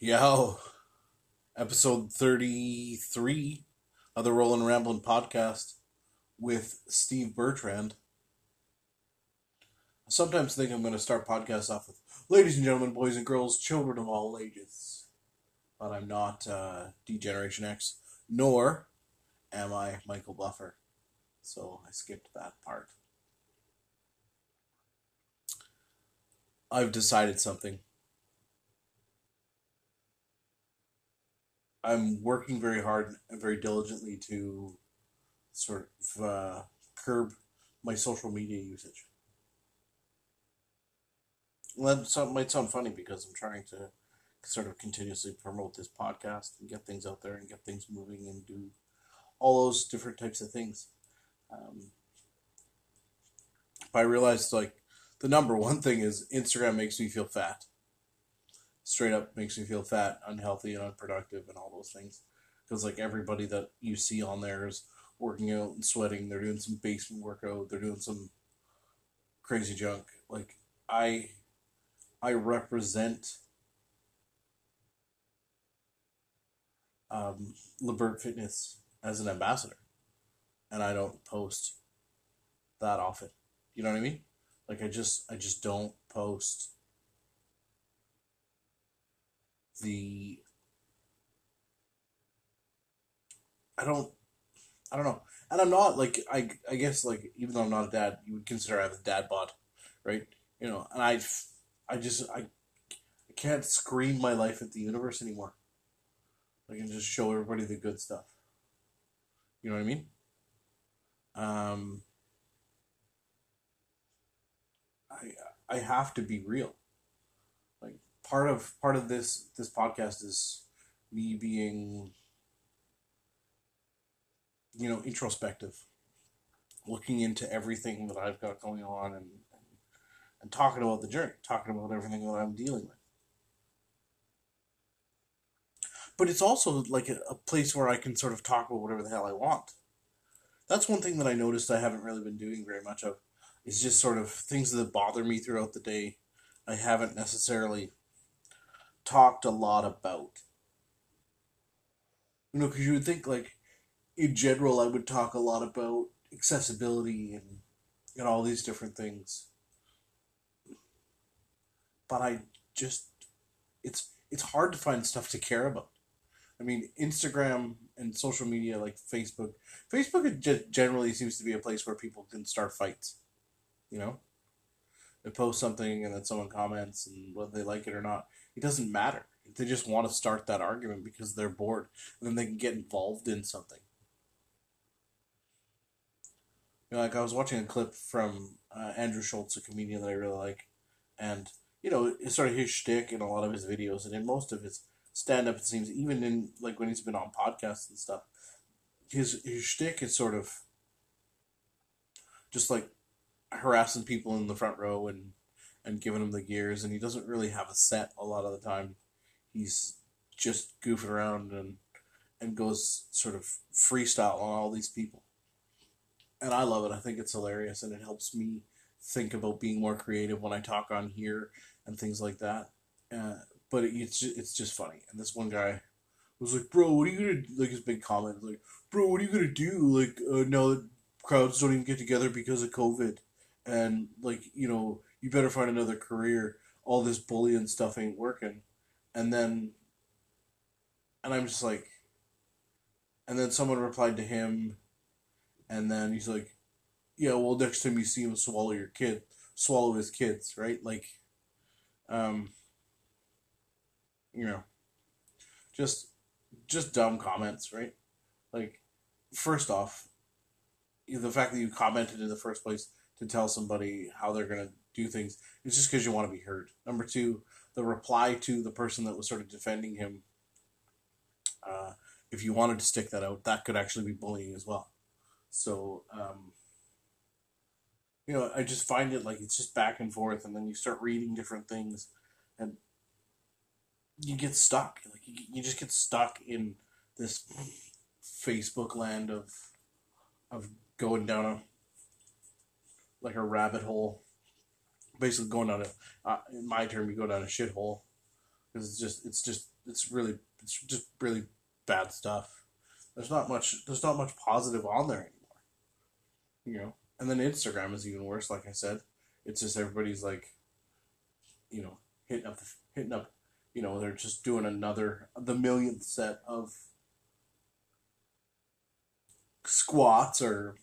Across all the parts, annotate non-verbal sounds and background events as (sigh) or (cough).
Yo, episode 33 of the Rollin' Ramblin' podcast with Steve Bertrand. I sometimes think I'm going to start podcasts off with ladies and gentlemen, boys and girls, children of all ages. But I'm not uh, D Generation X, nor am I Michael Buffer. So I skipped that part. I've decided something. I'm working very hard and very diligently to sort of uh, curb my social media usage. That might sound funny because I'm trying to sort of continuously promote this podcast and get things out there and get things moving and do all those different types of things. Um, but I realized like the number one thing is Instagram makes me feel fat straight up makes me feel fat, unhealthy, and unproductive, and all those things. Because like everybody that you see on there is working out and sweating. They're doing some basement workout. They're doing some crazy junk. Like I, I represent um, Libert Fitness as an ambassador, and I don't post that often. You know what I mean? Like I just I just don't post the I don't I don't know. And I'm not like I I guess like even though I'm not a dad, you would consider I have a dad bod, right? You know, and I I just I I can't scream my life at the universe anymore. I can just show everybody the good stuff. You know what I mean? Um I I have to be real part of part of this this podcast is me being you know introspective looking into everything that i've got going on and and, and talking about the journey talking about everything that i'm dealing with. But it's also like a, a place where i can sort of talk about whatever the hell i want. That's one thing that i noticed i haven't really been doing very much of is just sort of things that bother me throughout the day. I haven't necessarily talked a lot about. You know, because you would think, like, in general, I would talk a lot about accessibility and, and all these different things. But I just, it's it's hard to find stuff to care about. I mean, Instagram and social media like Facebook. Facebook just generally seems to be a place where people can start fights. You know, they post something and then someone comments and whether they like it or not. It doesn't matter. They just want to start that argument because they're bored, and then they can get involved in something. You know, like I was watching a clip from uh, Andrew Schulz, a comedian that I really like, and you know, it's sort of his shtick in a lot of his videos, and in most of his stand up, it seems, even in like when he's been on podcasts and stuff, his his shtick is sort of just like harassing people in the front row and and giving him the gears, and he doesn't really have a set a lot of the time. He's just goofing around and and goes sort of freestyle on all these people. And I love it. I think it's hilarious, and it helps me think about being more creative when I talk on here and things like that. Uh, but it, it's just, it's just funny. And this one guy was like, "Bro, what are you gonna like?" His big comment like, "Bro, what are you gonna do? Like, uh, now that crowds don't even get together because of COVID, and like, you know, you better find another career. All this bullying stuff ain't working. And then, and I'm just like, and then someone replied to him, and then he's like, yeah, well, next time you see him swallow your kid, swallow his kids, right? Like, um, you know, just, just dumb comments, right? Like, first off, the fact that you commented in the first place to tell somebody how they're gonna do things. It's just because you want to be heard. Number two, the reply to the person that was sort of defending him. Uh, if you wanted to stick that out, that could actually be bullying as well. So, um, you know, I just find it like it's just back and forth, and then you start reading different things, and you get stuck. Like you, you just get stuck in this Facebook land of of going down a like a rabbit hole basically going down a, uh, in my term, you go down a shithole because it's just it's just it's really it's just really bad stuff. There's not much there's not much positive on there anymore. You know, and then Instagram is even worse. Like I said, it's just everybody's like, you know, hitting up the, hitting up. You know, they're just doing another the millionth set of squats or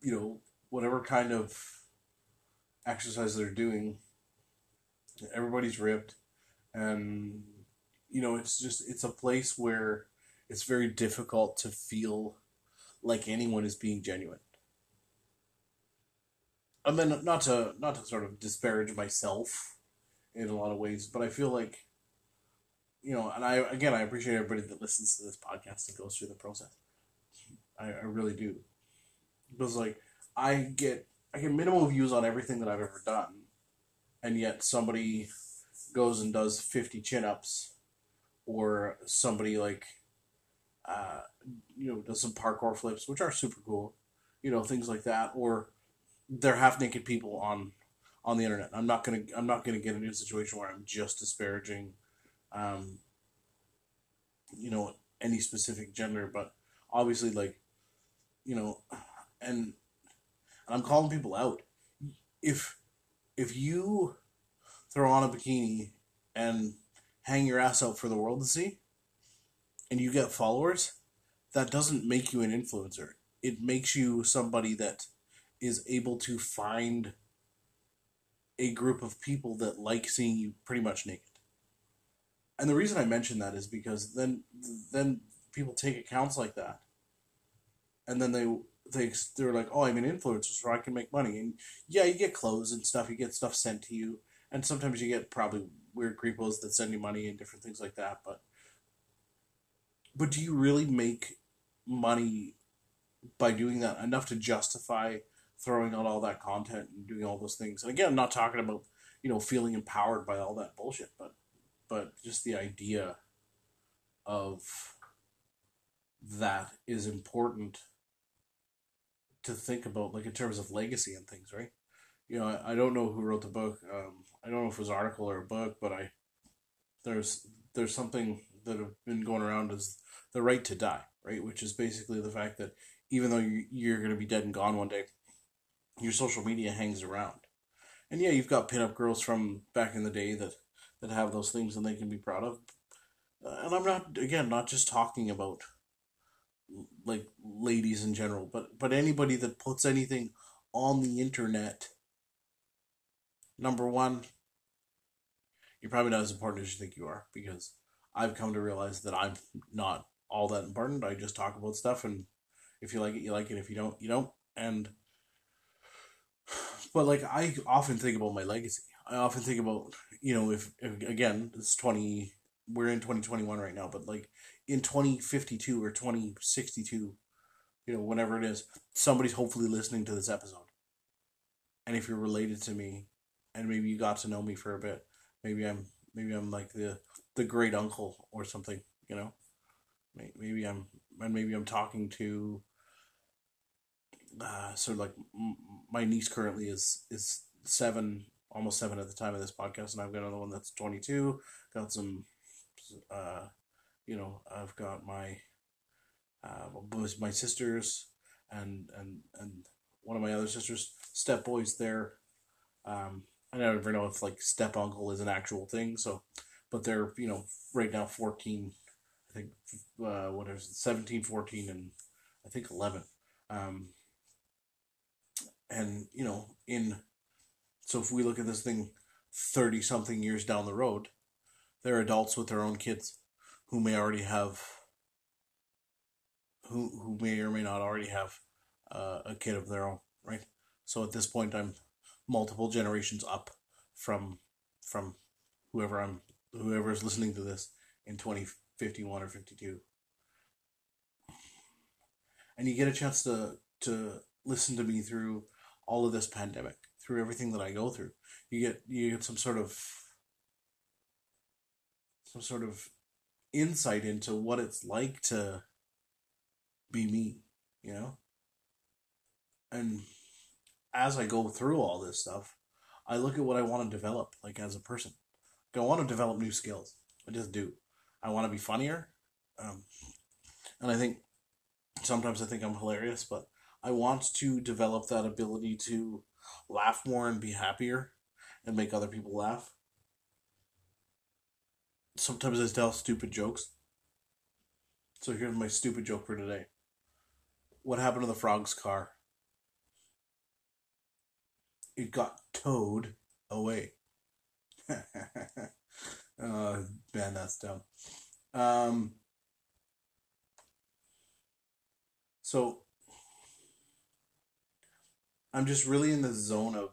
you know whatever kind of exercise they're doing everybody's ripped. And you know it's just it's a place where it's very difficult to feel like anyone is being genuine. And then not to not to sort of disparage myself in a lot of ways but i feel like you know and i again i appreciate everybody that listens to this podcast and goes through the process. I, I really do. It Because like I get I get minimal views on everything that I've ever done, and yet somebody goes and does fifty chin ups, or somebody like, uh, you know, does some parkour flips, which are super cool, you know, things like that, or they're half naked people on on the internet. I'm not gonna I'm not gonna get into a situation where I'm just disparaging, um, you know, any specific gender, but obviously like you know, and and I'm calling people out. If if you throw on a bikini and hang your ass out for the world to see, and you get followers, that doesn't make you an influencer. It makes you somebody that is able to find a group of people that like seeing you pretty much naked. And the reason I mention that is because then then people take accounts like that and then they they they're like, oh, I'm an influencer, so I can make money. And yeah, you get clothes and stuff. You get stuff sent to you, and sometimes you get probably weird creepos that send you money and different things like that. But but do you really make money by doing that enough to justify throwing out all that content and doing all those things? And again, I'm not talking about you know feeling empowered by all that bullshit, but but just the idea of that is important to think about, like in terms of legacy and things, right? You know, I, I don't know who wrote the book. Um, I don't know if it was an article or a book, but I there's there's something that have been going around is the right to die, right? Which is basically the fact that even though you, you're going to be dead and gone one day, your social media hangs around. And yeah, you've got pinup girls from back in the day that that have those things and they can be proud of. Uh, and I'm not again not just talking about like ladies in general, but but anybody that puts anything on the internet, number one, you're probably not as important as you think you are because I've come to realize that I'm not all that important. I just talk about stuff, and if you like it, you like it. If you don't, you don't. And but like I often think about my legacy. I often think about you know if, if again it's twenty we're in twenty twenty one right now, but like in 2052 or 2062, you know, whenever it is, somebody's hopefully listening to this episode. And if you're related to me and maybe you got to know me for a bit, maybe I'm maybe I'm like the the great uncle or something, you know. Maybe I'm and maybe I'm talking to uh, sort of like my niece currently is is seven, almost seven at the time of this podcast, and I've got another one that's twenty two. Got some uh, you know, I've got my uh, was my sisters and and and one of my other sisters step boys there. Um, I never know if like step uncle is an actual thing. So, but they're you know right now fourteen, I think uh, what is it, 17, 14, and I think eleven. Um, and you know in so if we look at this thing 30 something years down the road they're adults with their own kids who may already have who who may or may not already have uh, a kid of their own, right? So at this point, I'm multiple generations up from from whoever I'm whoever is listening to this in 2051 or 52 and you get a chance to to listen to me through all of this pandemic through everything that I go through you get you get some sort of some sort of insight into what it's like to be me, you know? And as I go through all this stuff, I look at what I want to develop, like as a person. I want to develop new skills. I just do. I want to be funnier. Um, and I think sometimes I think I'm hilarious, but I want to develop that ability to laugh more and be happier and make other people laugh. Sometimes I tell stupid jokes. So here's my stupid joke for today. What happened to the frog's car? It got towed away. uh, (laughs) man, that's dumb. Um, so I'm just really in the zone of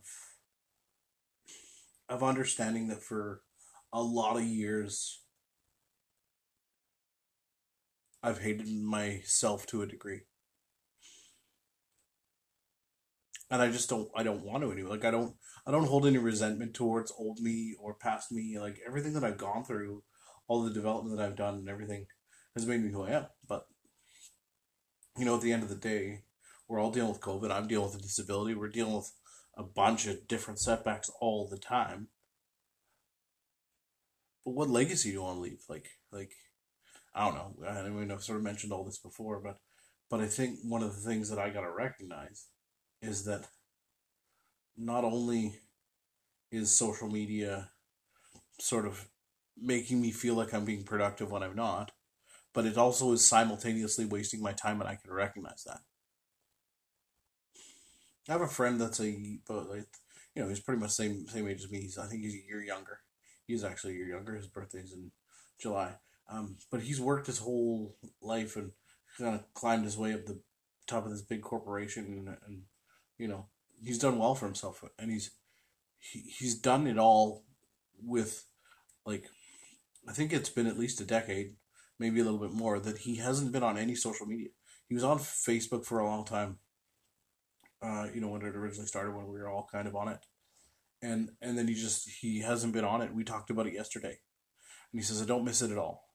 of understanding that for a lot of years I've hated myself to a degree. And I just don't I don't want to anymore. Like I don't I don't hold any resentment towards old me or past me. Like everything that I've gone through, all the development that I've done and everything has made me who I am. But you know, at the end of the day, we're all dealing with COVID. I'm dealing with a disability. We're dealing with a bunch of different setbacks all the time. But what legacy do you want to leave? Like, like, I don't know. I don't mean, I've sort of mentioned all this before, but, but I think one of the things that I gotta recognize is that not only is social media sort of making me feel like I'm being productive when I'm not, but it also is simultaneously wasting my time, and I can recognize that. I have a friend that's a, but you know, he's pretty much same same age as me. He's, I think he's a year younger. He's actually year younger. His birthday's in July. Um, but he's worked his whole life and kind of climbed his way up the top of this big corporation, and, and you know, he's done well for himself, and he's he, he's done it all with like I think it's been at least a decade, maybe a little bit more, that he hasn't been on any social media. He was on Facebook for a long time, uh, you know, when it originally started, when we were all kind of on it. And and then he just he hasn't been on it. We talked about it yesterday. And he says, I don't miss it at all.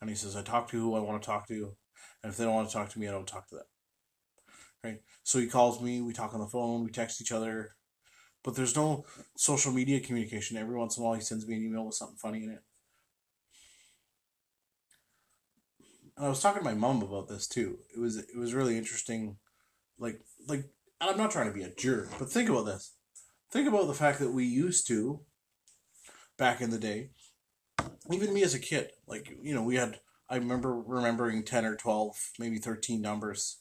And he says, I talk to who I want to talk to. And if they don't want to talk to me, I don't talk to them. Right? So he calls me, we talk on the phone, we text each other, but there's no social media communication. Every once in a while, he sends me an email with something funny in it. And I was talking to my mom about this too. It was it was really interesting. Like like I'm not trying to be a jerk, but think about this. Think about the fact that we used to back in the day, even me as a kid, like you know, we had I remember remembering ten or twelve, maybe thirteen numbers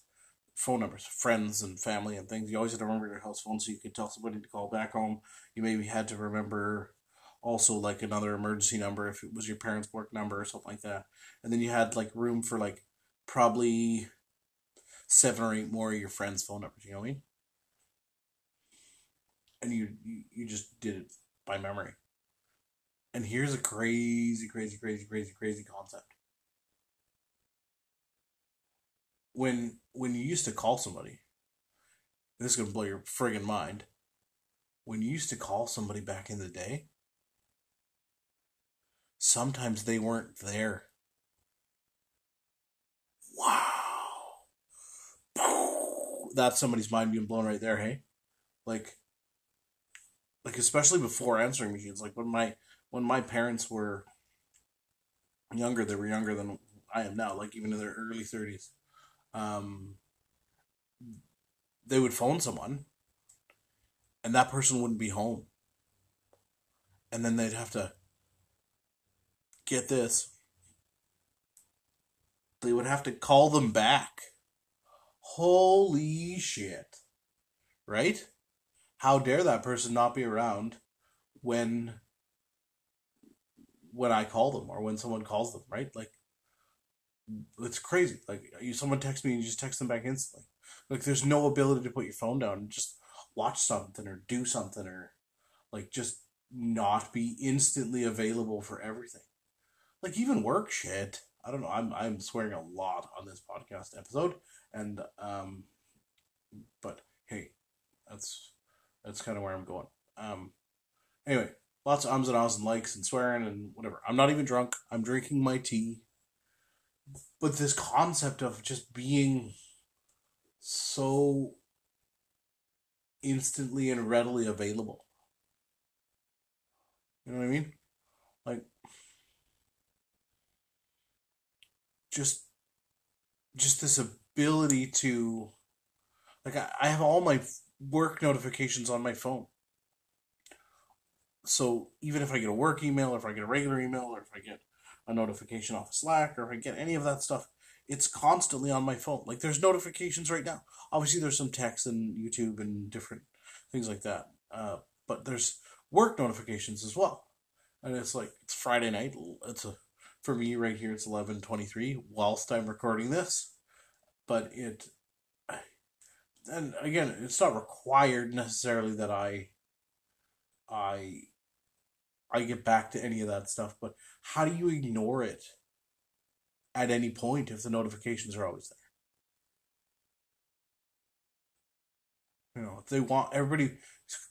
phone numbers, friends and family and things. You always had to remember your house phone so you could tell somebody to call back home. You maybe had to remember also like another emergency number if it was your parents' work number or something like that. And then you had like room for like probably seven or eight more of your friends' phone numbers. You know what I mean? And you you, just did it by memory. And here's a crazy, crazy, crazy, crazy, crazy concept. when when you used to call somebody, this is gonna blow your friggin' mind. When you used to call somebody back in the day, sometimes they weren't there. Wow. That's somebody's mind being blown right there, hey? Like like especially before answering machines. Like when my when my parents were younger, they were younger than I am now, like even in their early thirties um, they would phone someone and that person wouldn't be home. And then they'd have to get this. They would have to call them back. Holy shit. Right? How dare that person not be around when when I call them or when someone calls them, right? Like it's crazy. Like you, someone texts me and you just text them back instantly. Like there's no ability to put your phone down and just watch something or do something or like just not be instantly available for everything. Like even work shit. I don't know. I'm I'm swearing a lot on this podcast episode, and um, but hey, that's that's kind of where I'm going. Um, anyway, lots of ums and ahs and likes and swearing and whatever. I'm not even drunk. I'm drinking my tea but this concept of just being so instantly and readily available You know what I mean? Like, just, just this ability to, like, I, I have all my work notifications on my phone. So even if I get a work email, or if I get a regular email, or if I get a notification off of Slack, or if I get any of that stuff, it's constantly on my phone. Like there's notifications right now. Obviously, there's some text and YouTube and different things like that. Uh, but there's work notifications as well, and it's like it's Friday night. It's a for me right here. It's eleven twenty three whilst I'm recording this, but it. And again, it's not required necessarily that I. I. I get back to any of that stuff, but how do you ignore it at any point if the notifications are always there? You know, if they want everybody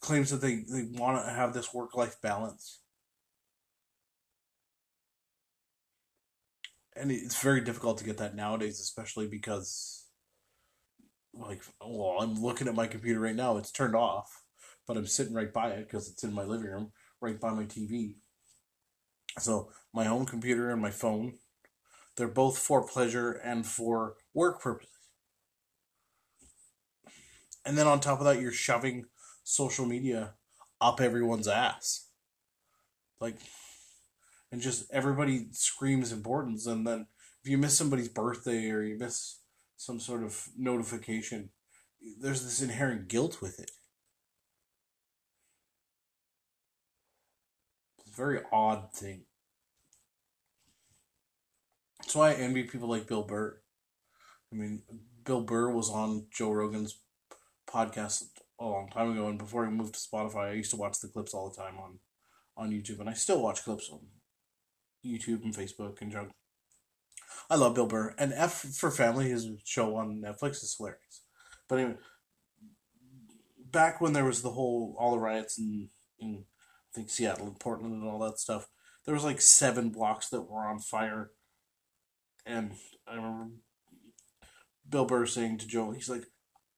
claims that they, they want to have this work life balance. And it's very difficult to get that nowadays, especially because, like, well, I'm looking at my computer right now. It's turned off, but I'm sitting right by it because it's in my living room, right by my TV. So my home computer and my phone, they're both for pleasure and for work purposes. And then on top of that, you're shoving social media up everyone's ass. Like, and just everybody screams importance, and then if you miss somebody's birthday or you miss some sort of notification, there's this inherent guilt with it. It's a very odd thing. That's why I envy people like Bill Burr. I mean, Bill Burr was on Joe Rogan's podcast a long time ago, and before he moved to Spotify, I used to watch the clips all the time on on YouTube, and I still watch clips on YouTube and Facebook and junk. I love Bill Burr, and F for Family, his show on Netflix, is hilarious. But anyway, back when there was the whole all the riots in in I think Seattle and Portland and all that stuff, there was like seven blocks that were on fire, and I remember Bill Burr saying to Joe, he's like,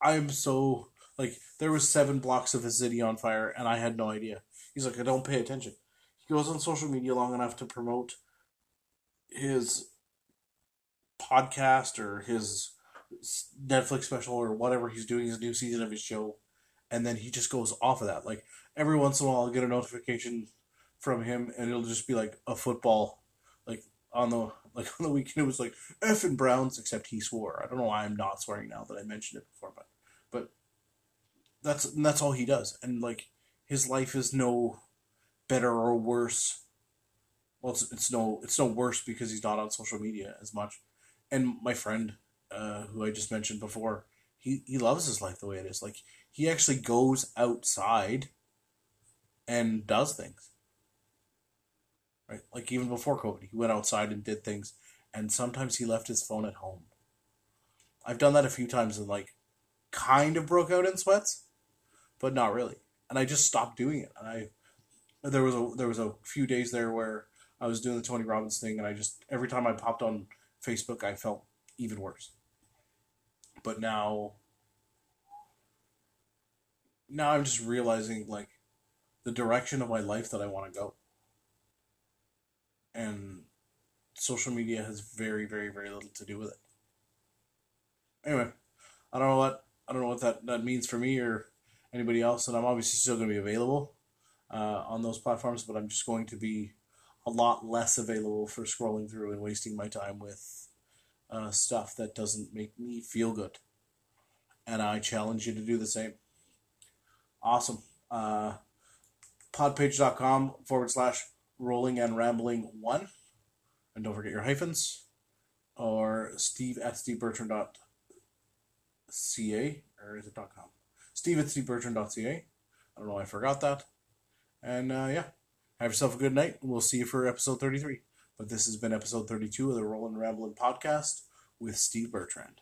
"I am so like there was seven blocks of the city on fire, and I had no idea." He's like, "I don't pay attention." He goes on social media long enough to promote his podcast or his Netflix special or whatever he's doing his new season of his show, and then he just goes off of that. Like every once in a while, I'll get a notification from him, and it'll just be like a football, like on the like (laughs) on the weekend. It was like F and Browns, except he swore. I don't know why I'm not swearing now that I mentioned it before, but but that's that's all he does, and like his life is no better or worse. Well, it's, it's no it's no worse because he's not on social media as much. And my friend, uh, who I just mentioned before, he he loves his life the way it is. Like he actually goes outside and does things. Right, like even before COVID, he went outside and did things, and sometimes he left his phone at home. I've done that a few times and like kind of broke out in sweats, but not really. And I just stopped doing it. And I there was a there was a few days there where I was doing the Tony Robbins thing, and I just every time I popped on Facebook, I felt even worse. But now, now I'm just realizing like the direction of my life that I want to go, and social media has very, very, very little to do with it. Anyway, I don't know what I don't know what that that means for me or anybody else, and I'm obviously still going to be available uh, on those platforms, but I'm just going to be a lot less available for scrolling through and wasting my time with uh, stuff that doesn't make me feel good. And I challenge you to do the same. Awesome. Uh, podpage.com forward slash rolling and rambling one. And don't forget your hyphens. Or steve at stevebertrand.ca. Or is it .com? Steve at stevebertrand.ca. I don't know I forgot that. And uh, yeah, have yourself a good night. We'll see you for episode 33. But this has been episode 32 of the Rollin' Ramblin' podcast with Steve Bertrand.